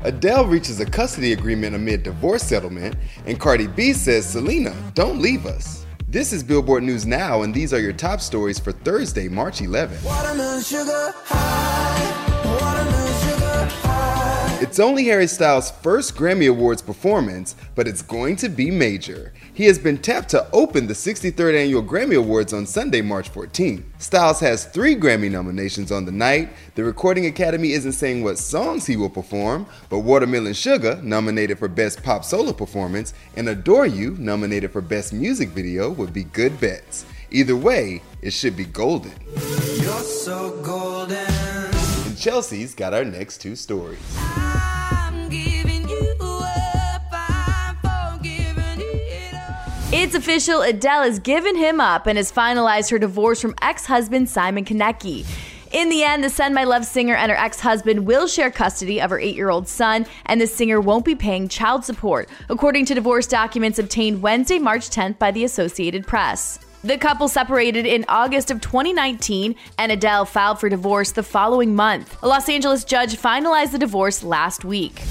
Adele reaches a custody agreement amid divorce settlement, and Cardi B says, Selena, don't leave us. This is Billboard News Now, and these are your top stories for Thursday, March 11th. It's only Harry Styles' first Grammy Awards performance, but it's going to be major. He has been tapped to open the 63rd Annual Grammy Awards on Sunday, March 14. Styles has three Grammy nominations on the night. The Recording Academy isn't saying what songs he will perform, but Watermelon Sugar, nominated for Best Pop Solo Performance, and Adore You, nominated for Best Music Video, would be good bets. Either way, it should be golden. You're so golden. And Chelsea's got our next two stories. It's official, Adele has given him up and has finalized her divorce from ex husband Simon Konecki. In the end, the Send My Love singer and her ex husband will share custody of her eight year old son, and the singer won't be paying child support, according to divorce documents obtained Wednesday, March 10th by the Associated Press. The couple separated in August of 2019, and Adele filed for divorce the following month. A Los Angeles judge finalized the divorce last week.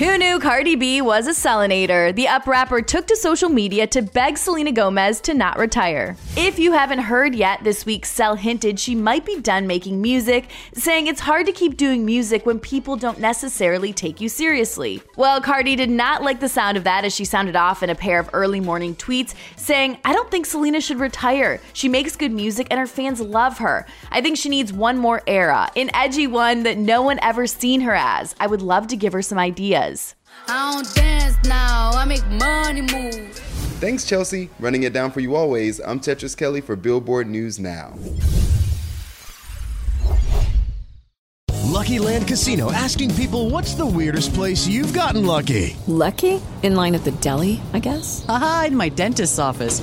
Who knew Cardi B was a Selenator? The up rapper took to social media to beg Selena Gomez to not retire. If you haven't heard yet, this week Sel hinted she might be done making music, saying it's hard to keep doing music when people don't necessarily take you seriously. Well, Cardi did not like the sound of that as she sounded off in a pair of early morning tweets, saying, I don't think Selena should retire. She makes good music and her fans love her. I think she needs one more era, an edgy one that no one ever seen her as. I would love to give her some ideas. I don't dance now, I make money move. Thanks, Chelsea. Running it down for you always, I'm Tetris Kelly for Billboard News Now. Lucky Land Casino asking people what's the weirdest place you've gotten lucky? Lucky? In line at the deli, I guess? Aha, in my dentist's office.